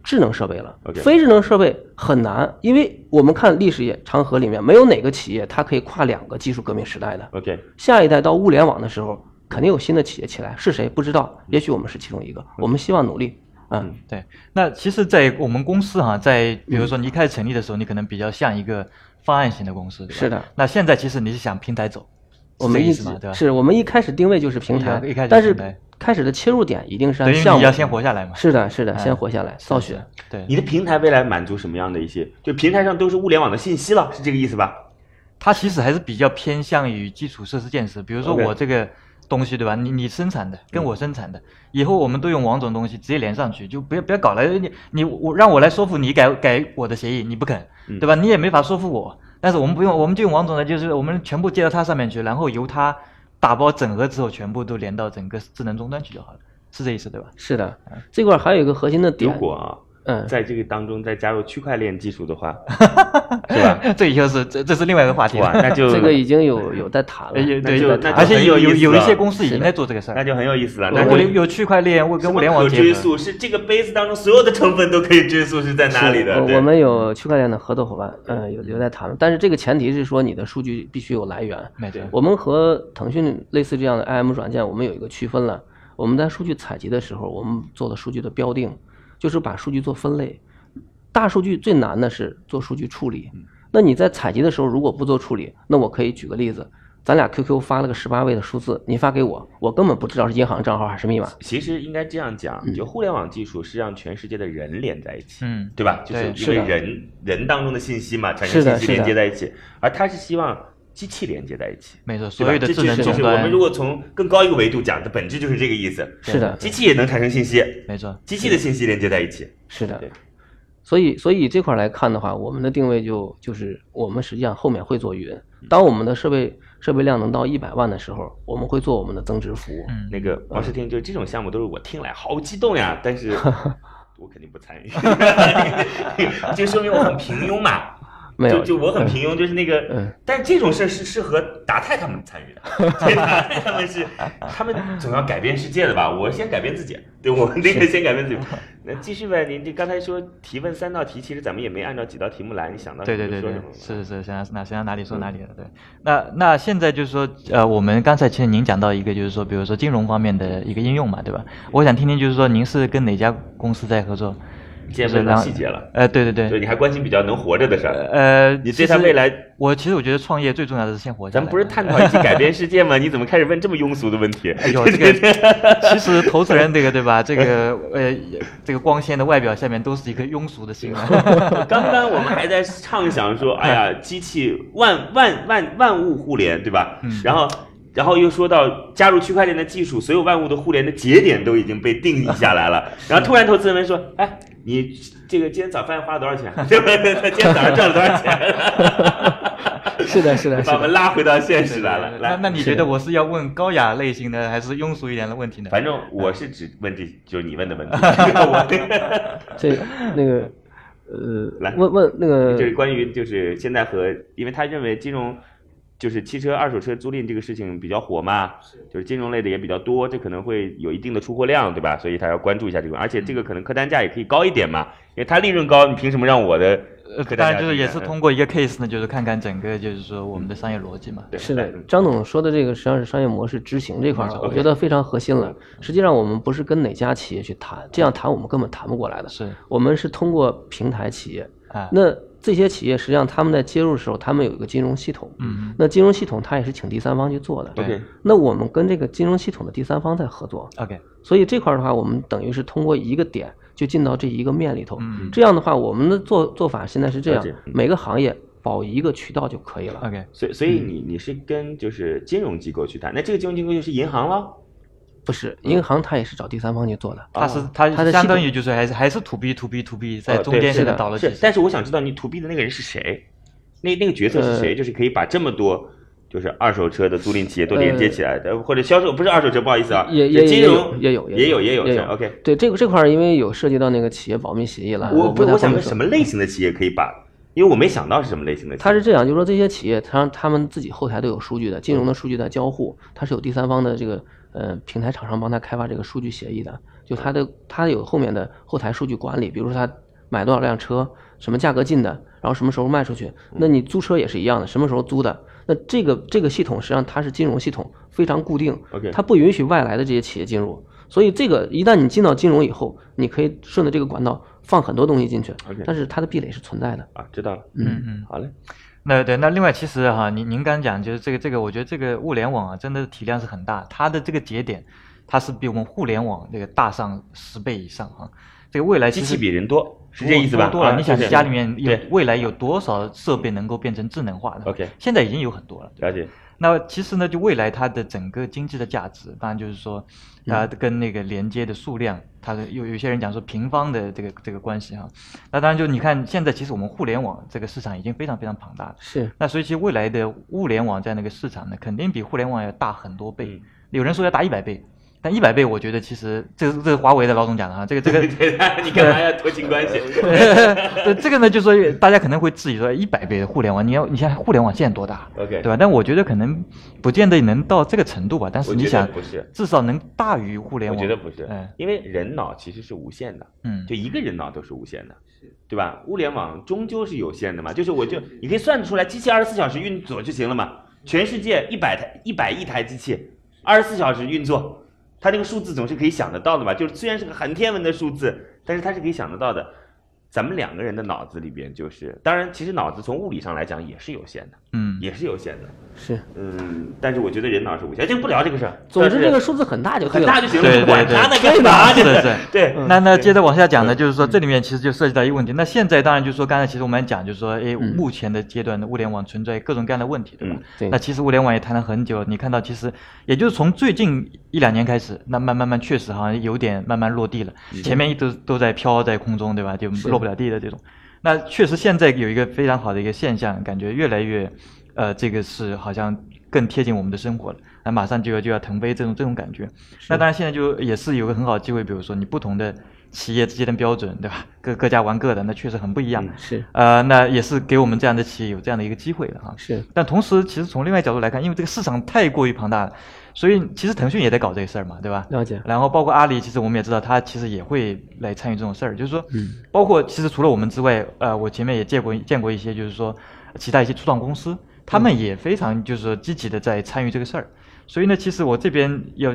[SPEAKER 5] 智能设备了，非智能设备很难，因为我们看历史也长河里面，没有哪个企业它可以跨两个技术革命时代的。
[SPEAKER 2] OK，
[SPEAKER 5] 下一代到物联网的时候，肯定有新的企业起来，是谁不知道？也许我们是其中一个，我们希望努力。嗯，
[SPEAKER 3] 对。那其实，在我们公司哈，在比如说你一开始成立的时候，你可能比较像一个方案型的公司，
[SPEAKER 5] 是的。
[SPEAKER 3] 那现在其实你是想平台走，
[SPEAKER 5] 我们一
[SPEAKER 3] 直
[SPEAKER 5] 是我们一开始定位就是平台，一开始但是。开始的切入点一定是按项目，
[SPEAKER 3] 要先活下来嘛？
[SPEAKER 5] 是的，是的，先活下来，造血。
[SPEAKER 3] 对，
[SPEAKER 2] 你的平台未来满足什么样的一些？就平台上都是物联网的信息了，是这个意思吧？
[SPEAKER 3] 它其实还是比较偏向于基础设施建设，比如说我这个东西，对吧？你你生产的跟我生产的，以后我们都用王总东西直接连上去，就不要不要搞了。你你我让我来说服你改改我的协议，你不肯，对吧？你也没法说服我。但是我们不用，我们就用王总的，就是我们全部接到他上面去，然后由他打包整合之后，全部都连到整个智能终端去就好了。是这意思对吧？
[SPEAKER 5] 是的，这块还有一个核心的点。
[SPEAKER 2] 如果啊，
[SPEAKER 5] 嗯，
[SPEAKER 2] 在这个当中再加入区块链技术的话，是吧？
[SPEAKER 3] 这以后是这这是另外一个话题
[SPEAKER 2] 了。那就
[SPEAKER 5] 这个已经有有在谈了，
[SPEAKER 3] 对，
[SPEAKER 2] 就
[SPEAKER 3] 而且有有有一些公司已经在做这个事儿，
[SPEAKER 2] 那就很有意思了。
[SPEAKER 3] 那有有区块链跟物联网
[SPEAKER 2] 追溯，是这个杯子当中所有的成分都可以追溯是在哪里的？
[SPEAKER 5] 我们有区块链的合作伙伴，嗯，有有在谈，但是这个前提是说你的数据必须有来源。
[SPEAKER 3] 对，
[SPEAKER 5] 我们和腾讯类似这样的 IM 软件，我们有一个区分了。我们在数据采集的时候，我们做了。数据的标定，就是把数据做分类。大数据最难的是做数据处理。那你在采集的时候如果不做处理，那我可以举个例子，咱俩 QQ 发了个十八位的数字，你发给我，我根本不知道是银行账号还是密码。
[SPEAKER 2] 其实应该这样讲，就互联网技术是让全世界的人连在一起，
[SPEAKER 3] 嗯，
[SPEAKER 2] 对吧？就是因为人人当中的信息嘛，产生信息连接在一起，而他是希望。机器连接在一起，
[SPEAKER 3] 没错，所有的智能终
[SPEAKER 2] 端。我们如果从更高一个维度讲，的本质就是这个意思。
[SPEAKER 5] 是的，
[SPEAKER 2] 机器也能产生信息，
[SPEAKER 3] 没错，
[SPEAKER 2] 机器的信息连接在一起。
[SPEAKER 5] 是的，所以，所以这块来看的话，我们的定位就就是我们实际上后面会做云。当我们的设备设备量能到一百万的时候，我们会做我们的增值服务。
[SPEAKER 2] 嗯那个王世听，就这种项目都是我听来好激动呀，但是 我肯定不参与，就说明我很平庸嘛。就就我很平庸，就是那个，但这种事儿是适合达泰他们参与的，达泰他们是他们总要改变世界的吧？我先改变自己，对我们这个先改变自己。那继续呗，您这刚才说提问三道题，其实咱们也没按照几道题目来，你想到
[SPEAKER 3] 对对对对，是是是，想那想到哪里说哪里了，对。那那现在就是说，呃，我们刚才其实您讲到一个，就是说，比如说金融方面的一个应用嘛，对吧？我想听听，就是说您是跟哪家公司在合作？
[SPEAKER 2] 见问到细节了，
[SPEAKER 3] 呃，对对对，
[SPEAKER 2] 对，你还关心比较能活着的事儿，
[SPEAKER 3] 呃，
[SPEAKER 2] 你对他未来，
[SPEAKER 3] 我其实我觉得创业最重要的是先活
[SPEAKER 2] 着。咱们不是探讨一起改变 世界吗？你怎么开始问这么庸俗的问题？
[SPEAKER 3] 哎呦，这个 其实投资人这个对吧？这个呃，这个光鲜的外表下面都是一颗庸俗的心。
[SPEAKER 2] 刚刚我们还在畅想说，哎呀，机器万万万万物互联，对吧？然后。然后又说到加入区块链的技术，所有万物的互联的节点都已经被定义下来了。然后突然投资人们说：“哎，你这个今天早饭花了多少钱？对不对今天早上挣了多少钱？”
[SPEAKER 5] 是的，是的，
[SPEAKER 2] 把我们拉回到现实来了。来，
[SPEAKER 3] 那你觉得我是要问高雅类型的，还是庸俗一点的问题呢？
[SPEAKER 2] 反正我是只问这，就是你问的问题。
[SPEAKER 5] 这那个呃，
[SPEAKER 2] 来
[SPEAKER 5] 问问那个，
[SPEAKER 2] 就是关于就是现在和，因为他认为金融。就是汽车二手车租赁这个事情比较火嘛，就是金融类的也比较多，这可能会有一定的出货量，对吧？所以他要关注一下这个，而且这个可能客单价也可以高一点嘛，因为他利润高，你凭什么让我的
[SPEAKER 3] 当然就是也是通过一个 case 呢，就是看看整个就是说我们的商业逻辑嘛。
[SPEAKER 5] 是的，张总说的这个实际上是商业模式执行这块儿，我觉得非常核心了。实际上我们不是跟哪家企业去谈，这样谈我们根本谈不过来的。
[SPEAKER 3] 是
[SPEAKER 5] 我们是通过平台企业，啊那这些企业实际上他们在接入的时候，他们有一个金融系统，
[SPEAKER 3] 嗯，
[SPEAKER 5] 那金融系统它也是请第三方去做的。
[SPEAKER 2] 对，
[SPEAKER 5] 那我们跟这个金融系统的第三方在合作。
[SPEAKER 3] OK，
[SPEAKER 5] 所以这块儿的话，我们等于是通过一个点。就进到这一个面里头，
[SPEAKER 3] 嗯，
[SPEAKER 5] 这样的话，我们的做做法现在是这样，每个行业保一个渠道就可以了。
[SPEAKER 3] OK，
[SPEAKER 2] 所以所以你你是跟就是金融机构去谈，那这个金融机构就是银行了？
[SPEAKER 5] 不是，银行它也是找第三方去做的，
[SPEAKER 3] 它是它它相当于就是还是还是 to B to B to B 在中间现在倒了。
[SPEAKER 2] 是，但是我想知道你 to B 的那个人是谁？那那个角色是谁？就是可以把这么多。就是二手车的租赁企业都连接起来的，或者销售不是二手车，不好意思啊，
[SPEAKER 5] 也也
[SPEAKER 2] 金融
[SPEAKER 5] 也有
[SPEAKER 2] 也有
[SPEAKER 5] 也
[SPEAKER 2] 有也有。OK，
[SPEAKER 5] 对这个这块儿，因为有涉及到那个企业保密协议了。
[SPEAKER 2] 我
[SPEAKER 5] 不
[SPEAKER 2] 我想问什么类型的企业可以把？因为我没想到是什么类型的。
[SPEAKER 5] 它是这样，就是说这些企业，它他们自己后台都有数据的，金融的数据在交互，它是有第三方的这个呃平台厂商帮他开发这个数据协议的，就它的它有后面的后台数据管理，比如说他买多少辆车，什么价格进的，然后什么时候卖出去，那你租车也是一样的，什么时候租的。那这个这个系统实际上它是金融系统，非常固定，它不允许外来的这些企业进入。所以这个一旦你进到金融以后，你可以顺着这个管道放很多东西进去。但是它的壁垒是存在的
[SPEAKER 2] 啊，知道了。
[SPEAKER 3] 嗯嗯，
[SPEAKER 2] 好嘞。
[SPEAKER 3] 那对，那另外其实哈，您您刚讲就是这个这个，我觉得这个物联网啊，真的体量是很大，它的这个节点，它是比我们互联网这个大上十倍以上啊。这个未来
[SPEAKER 2] 机器比人多。是这意思吧？
[SPEAKER 3] 多了，你想家里面有未来有多少设备能够变成智能化的
[SPEAKER 2] ？OK，
[SPEAKER 3] 现在已经有很多了。
[SPEAKER 2] 了解。
[SPEAKER 3] 那其实呢，就未来它的整个经济的价值，当然就是说它跟那个连接的数量，它的有有些人讲说平方的这个这个关系哈。那当然就你看现在其实我们互联网这个市场已经非常非常庞大了。
[SPEAKER 5] 是。
[SPEAKER 3] 那所以其实未来的物联网在那个市场呢，肯定比互联网要大很多倍。有人说要大一百倍。但一百倍，我觉得其实这个这是华为的老总讲的哈，这个这个
[SPEAKER 2] 你干嘛要脱亲关系？
[SPEAKER 3] 这个呢，就说大家可能会质疑说，一百倍的互联网，你要你像互联网现在多大
[SPEAKER 2] ？OK，
[SPEAKER 3] 对吧？但我觉得可能不见得能到这个程度吧。但是你想，
[SPEAKER 2] 不是，
[SPEAKER 3] 至少能大于互联网。
[SPEAKER 2] 我觉得不是，因为人脑其实是无限的，
[SPEAKER 3] 嗯，
[SPEAKER 2] 就一个人脑都是无限的，对吧？物联网终究是有限的嘛，就是我就你可以算得出来，机器二十四小时运作就行了嘛。全世界一百台一百亿台机器，二十四小时运作。他这个数字总是可以想得到的吧？就是虽然是个很天文的数字，但是他是可以想得到的。咱们两个人的脑子里边，就是当然，其实脑子从物理上来讲也是有限的，
[SPEAKER 3] 嗯，
[SPEAKER 2] 也是有限的，
[SPEAKER 5] 是，
[SPEAKER 2] 嗯，但是我觉得人脑是无限，就不聊这个事儿。
[SPEAKER 5] 总之，这个数字很大就
[SPEAKER 2] 很大就行了，
[SPEAKER 3] 对对对，
[SPEAKER 2] 干嘛？
[SPEAKER 3] 对对
[SPEAKER 2] 对。
[SPEAKER 3] 那那接着往下讲呢，就是说这里面其实就涉及到一个问题。那现在当然就是说，刚才其实我们讲就是说，哎，目前的阶段的物联网存在各种各样的问题，对吧？
[SPEAKER 5] 对。
[SPEAKER 3] 那其实物联网也谈了很久，你看到其实也就是从最近一两年开始，那慢慢慢确实好像有点慢慢落地了，前面一直都在飘在空中，对吧？就落不了地的这种。那确实，现在有一个非常好的一个现象，感觉越来越，呃，这个是好像更贴近我们的生活了。那马上就要就要腾飞这种这种感觉。那当然，现在就也是有个很好的机会，比如说你不同的企业之间的标准，对吧？各各家玩各的，那确实很不一样。
[SPEAKER 5] 是。
[SPEAKER 3] 呃，那也是给我们这样的企业有这样的一个机会的哈。
[SPEAKER 5] 是。
[SPEAKER 3] 但同时，其实从另外角度来看，因为这个市场太过于庞大了。所以其实腾讯也在搞这个事儿嘛，对吧？
[SPEAKER 5] 了解。
[SPEAKER 3] 然后包括阿里，其实我们也知道，他其实也会来参与这种事儿。就是说，嗯包括其实除了我们之外，呃，我前面也见过见过一些，就是说其他一些初创公司，他们也非常就是说积极的在参与这个事儿。所以呢，其实我这边要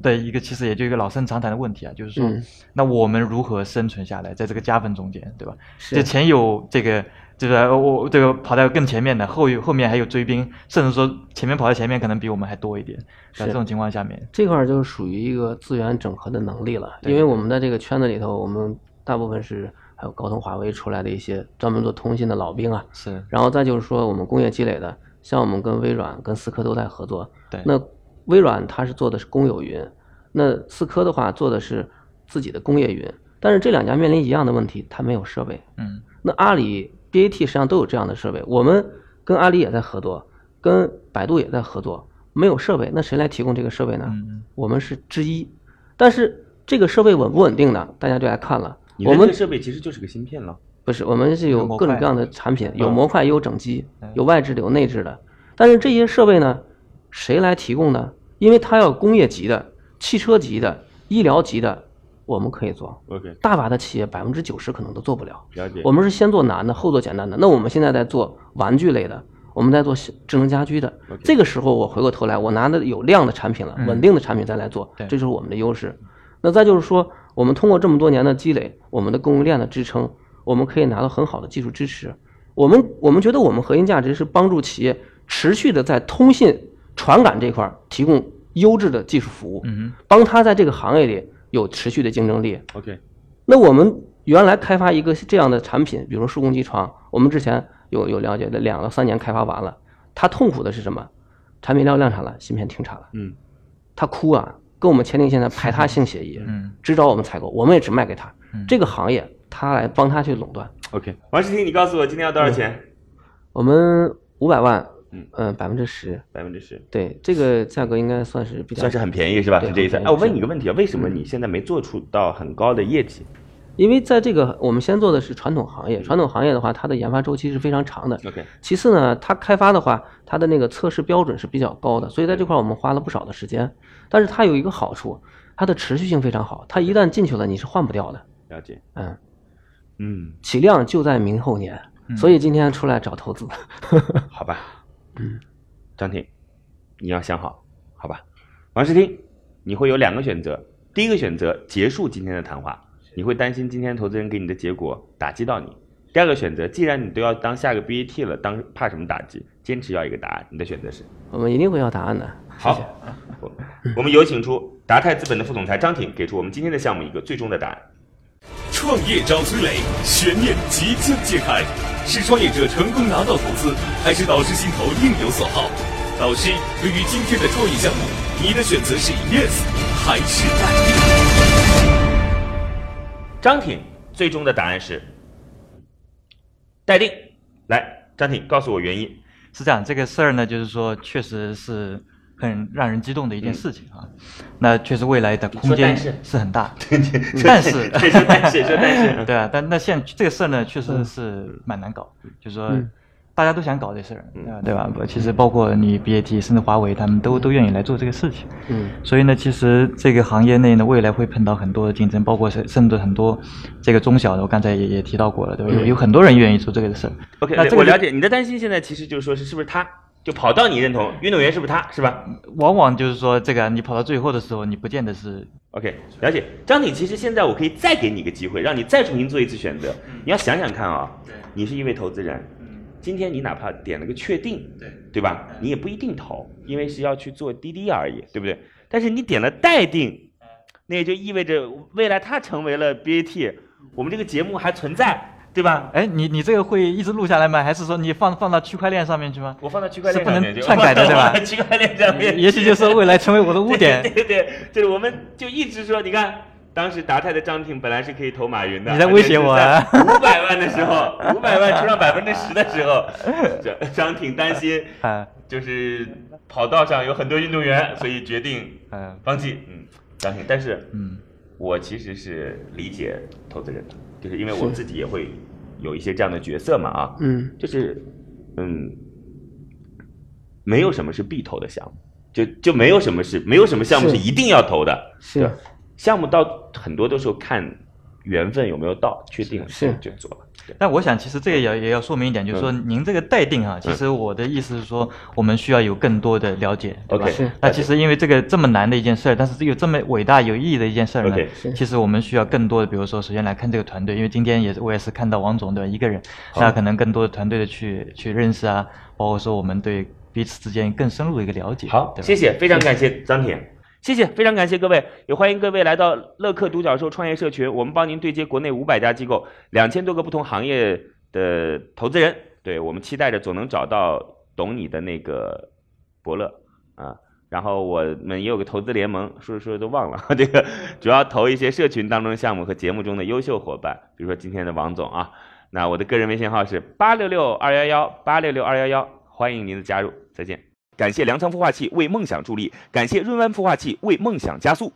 [SPEAKER 3] 的一个，其实也就一个老生常谈的问题啊，就是说，那我们如何生存下来，在这个加分中间，对吧？
[SPEAKER 5] 就。
[SPEAKER 3] 前有这个。就是我这个跑在更前面的，后后面还有追兵，甚至说前面跑在前面可能比我们还多一点。在这种情况下面，
[SPEAKER 5] 这块就是属于一个资源整合的能力了。因为我们在这个圈子里头，我们大部分是还有高通、华为出来的一些专门做通信的老兵啊。
[SPEAKER 3] 是。
[SPEAKER 5] 然后再就是说我们工业积累的，像我们跟微软、跟思科都在合作。
[SPEAKER 3] 对。
[SPEAKER 5] 那微软它是做的是公有云，那思科的话做的是自己的工业云。但是这两家面临一样的问题，它没有设备。
[SPEAKER 3] 嗯。
[SPEAKER 5] 那阿里。BAT 实际上都有这样的设备，我们跟阿里也在合作，跟百度也在合作。没有设备，那谁来提供这个设备呢？我们是之一，但是这个设备稳不稳定呢？大家就来看了。我们
[SPEAKER 2] 设备其实就是个芯片了。
[SPEAKER 5] 不是，我们是有各种各样的产品，有模块，也有整机，有外置的，有内置的。但是这些设备呢，谁来提供呢？因为它要工业级的、汽车级的、医疗级的，我们可以做。
[SPEAKER 2] OK，
[SPEAKER 5] 大把的企业百分之九十可能都做不了。
[SPEAKER 2] 了解。
[SPEAKER 5] 我们是先做难的，后做简单的。那我们现在在做玩具类的，我们在做智能家居的。这个时候我回过头来，我拿的有量的产品了，稳定的产品再来做，这就是我们的优势。那再就是说，我们通过这么多年的积累，我们的供应链的支撑，我们可以拿到很好的技术支持。我们我们觉得我们核心价值是帮助企业持续的在通信传感这块提供优质的技术服务，
[SPEAKER 3] 嗯
[SPEAKER 5] 帮他在这个行业里有持续的竞争力。
[SPEAKER 2] OK，
[SPEAKER 5] 那我们原来开发一个这样的产品，比如说数控机床，我们之前有有了解的，两到三年开发完了，他痛苦的是什么？产品量量产了，芯片停产了，
[SPEAKER 2] 嗯，
[SPEAKER 5] 他哭啊，跟我们签订现在排他性协议，
[SPEAKER 3] 嗯，
[SPEAKER 5] 只找我们采购，我们也只卖给他，
[SPEAKER 3] 嗯。
[SPEAKER 5] 这个行业他来帮他去垄断。
[SPEAKER 2] OK，王世婷，你告诉我今天要多少钱？
[SPEAKER 5] 我们五百万，
[SPEAKER 2] 嗯
[SPEAKER 5] 嗯，百分之十，
[SPEAKER 2] 百分之十，
[SPEAKER 5] 对，这个价格应该算是比较
[SPEAKER 2] 算是很便宜是吧？是这意思。哎，我问你个问题啊，为什么你现在没做出到很高的业绩
[SPEAKER 5] 因为在这个我们先做的是传统行业，传统行业的话，它的研发周期是非常长的。
[SPEAKER 2] ？OK，
[SPEAKER 5] 其次呢，它开发的话，它的那个测试标准是比较高的，所以在这块儿我们花了不少的时间。但是它有一个好处，它的持续性非常好，它一旦进去了，你是换不掉的。
[SPEAKER 2] 了解。
[SPEAKER 5] 嗯，
[SPEAKER 2] 嗯，
[SPEAKER 5] 起量就在明后年，所以今天出来找投资。
[SPEAKER 2] 好吧。嗯，张婷，你要想好，好吧？王世听，你会有两个选择。第一个选择结束今天的谈话，你会担心今天投资人给你的结果打击到你。第二个选择，既然你都要当下个 BAT 了，当怕什么打击？坚持要一个答案，你的选择是？
[SPEAKER 5] 我们一定会要答案的。
[SPEAKER 2] 好，我我们有请出达泰资本的副总裁张挺，给出我们今天的项目一个最终的答案。
[SPEAKER 1] 创业找崔磊，悬念即将揭开，是创业者成功拿到投资，还是导师心头另有所好？导师，对于今天的创业项目，你的选择是 yes 还是待定？
[SPEAKER 2] 张挺最终的答案是待定。来，张挺，告诉我原因。
[SPEAKER 3] 是这样，这个事儿呢，就是说，确实是很让人激动的一件事情啊。那确实未来的空间
[SPEAKER 2] 是
[SPEAKER 3] 是很大，但是，
[SPEAKER 2] 但是说但是
[SPEAKER 3] 对啊，但那现这个事儿呢，确实是蛮难搞，就是说。
[SPEAKER 5] 嗯
[SPEAKER 3] 大家都想搞这事儿，对吧？对吧？其实包括你 BAT，甚至华为，他们都都愿意来做这个事情。
[SPEAKER 5] 嗯，
[SPEAKER 3] 所以呢，其实这个行业内呢，未来会碰到很多的竞争，包括甚甚至很多这个中小的，我刚才也也提到过了，对吧？有有很多人愿意做这个事儿。
[SPEAKER 2] OK，
[SPEAKER 3] 那这个
[SPEAKER 2] 我了解你的担心。现在其实就是说是是不是他就跑到你认同运动员是不是他是吧
[SPEAKER 3] 往往就是说，这个你跑到最后的时候，你不见得是
[SPEAKER 2] ？OK，了解。张挺，其实现在我可以再给你一个机会，让你再重新做一次选择。你要想想看啊、你是一位投资人，今天你哪怕点了个确定，对对吧？你也不一定投，因为是要去做滴滴而已，对不对？但是你点了待定，那也就意味着未来他成为了 BAT，我们这个节目还存在，对吧？
[SPEAKER 3] 哎，你你这个会一直录下来吗？还是说你放放到区块链上面去吗？
[SPEAKER 2] 我放到区块链
[SPEAKER 3] 是不能篡改的 对吧
[SPEAKER 2] 区块链上面，
[SPEAKER 3] 也许就是未来成为我的污点。
[SPEAKER 2] 对对对，就是我们就一直说，你看。当时达泰的张挺本来是可以投马云的，
[SPEAKER 3] 你在威胁我啊
[SPEAKER 2] 五百万的时候，五百万出让百分之十的时候，张张挺担心，
[SPEAKER 3] 啊，
[SPEAKER 2] 就是跑道上有很多运动员，所以决定
[SPEAKER 3] 嗯
[SPEAKER 2] 放弃。嗯，张挺，但是
[SPEAKER 3] 嗯
[SPEAKER 2] 我其实是理解投资人的，就是因为我自己也会有一些这样的角色嘛啊，
[SPEAKER 5] 嗯。
[SPEAKER 2] 就是嗯，没有什么是必投的项目，就就没有什么是没有什么项目是。
[SPEAKER 5] 是
[SPEAKER 2] 一定要投的，
[SPEAKER 5] 是。
[SPEAKER 2] 项目到很多的时候看缘分有没有到，确定了
[SPEAKER 5] 是。
[SPEAKER 2] 就做了。对
[SPEAKER 3] 但我想，其实这个也也要说明一点，就是说您这个待定啊，其实我的意思是说，我们需要有更多的了解，对吧？那其实因为这个这么难的一件事儿，但是有这么伟大有意义的一件事儿呢其实我们需要更多的，比如说，首先来看这个团队，因为今天也是我也是看到王总对吧，一个人，那可能更多的团队的去去认识啊，包括说我们对彼此之间更深入的一个了解。
[SPEAKER 2] 好，谢谢，非常感谢张铁，谢谢，非常感谢各位，也欢迎各位来到乐客独角兽创业社群，我们帮您对接国内五百家机构，两千多个不同行业的投资人，对我们期待着总能找到懂你的那个伯乐啊。然后我们也有个投资联盟，说着说着都忘了，这个主要投一些社群当中的项目和节目中的优秀伙伴，比如说今天的王总啊。那我的个人微信号是八六六二幺幺八六六二幺幺，欢迎您的加入，再见。感谢粮仓孵化器为梦想助力，感谢润湾孵化器为梦想加速。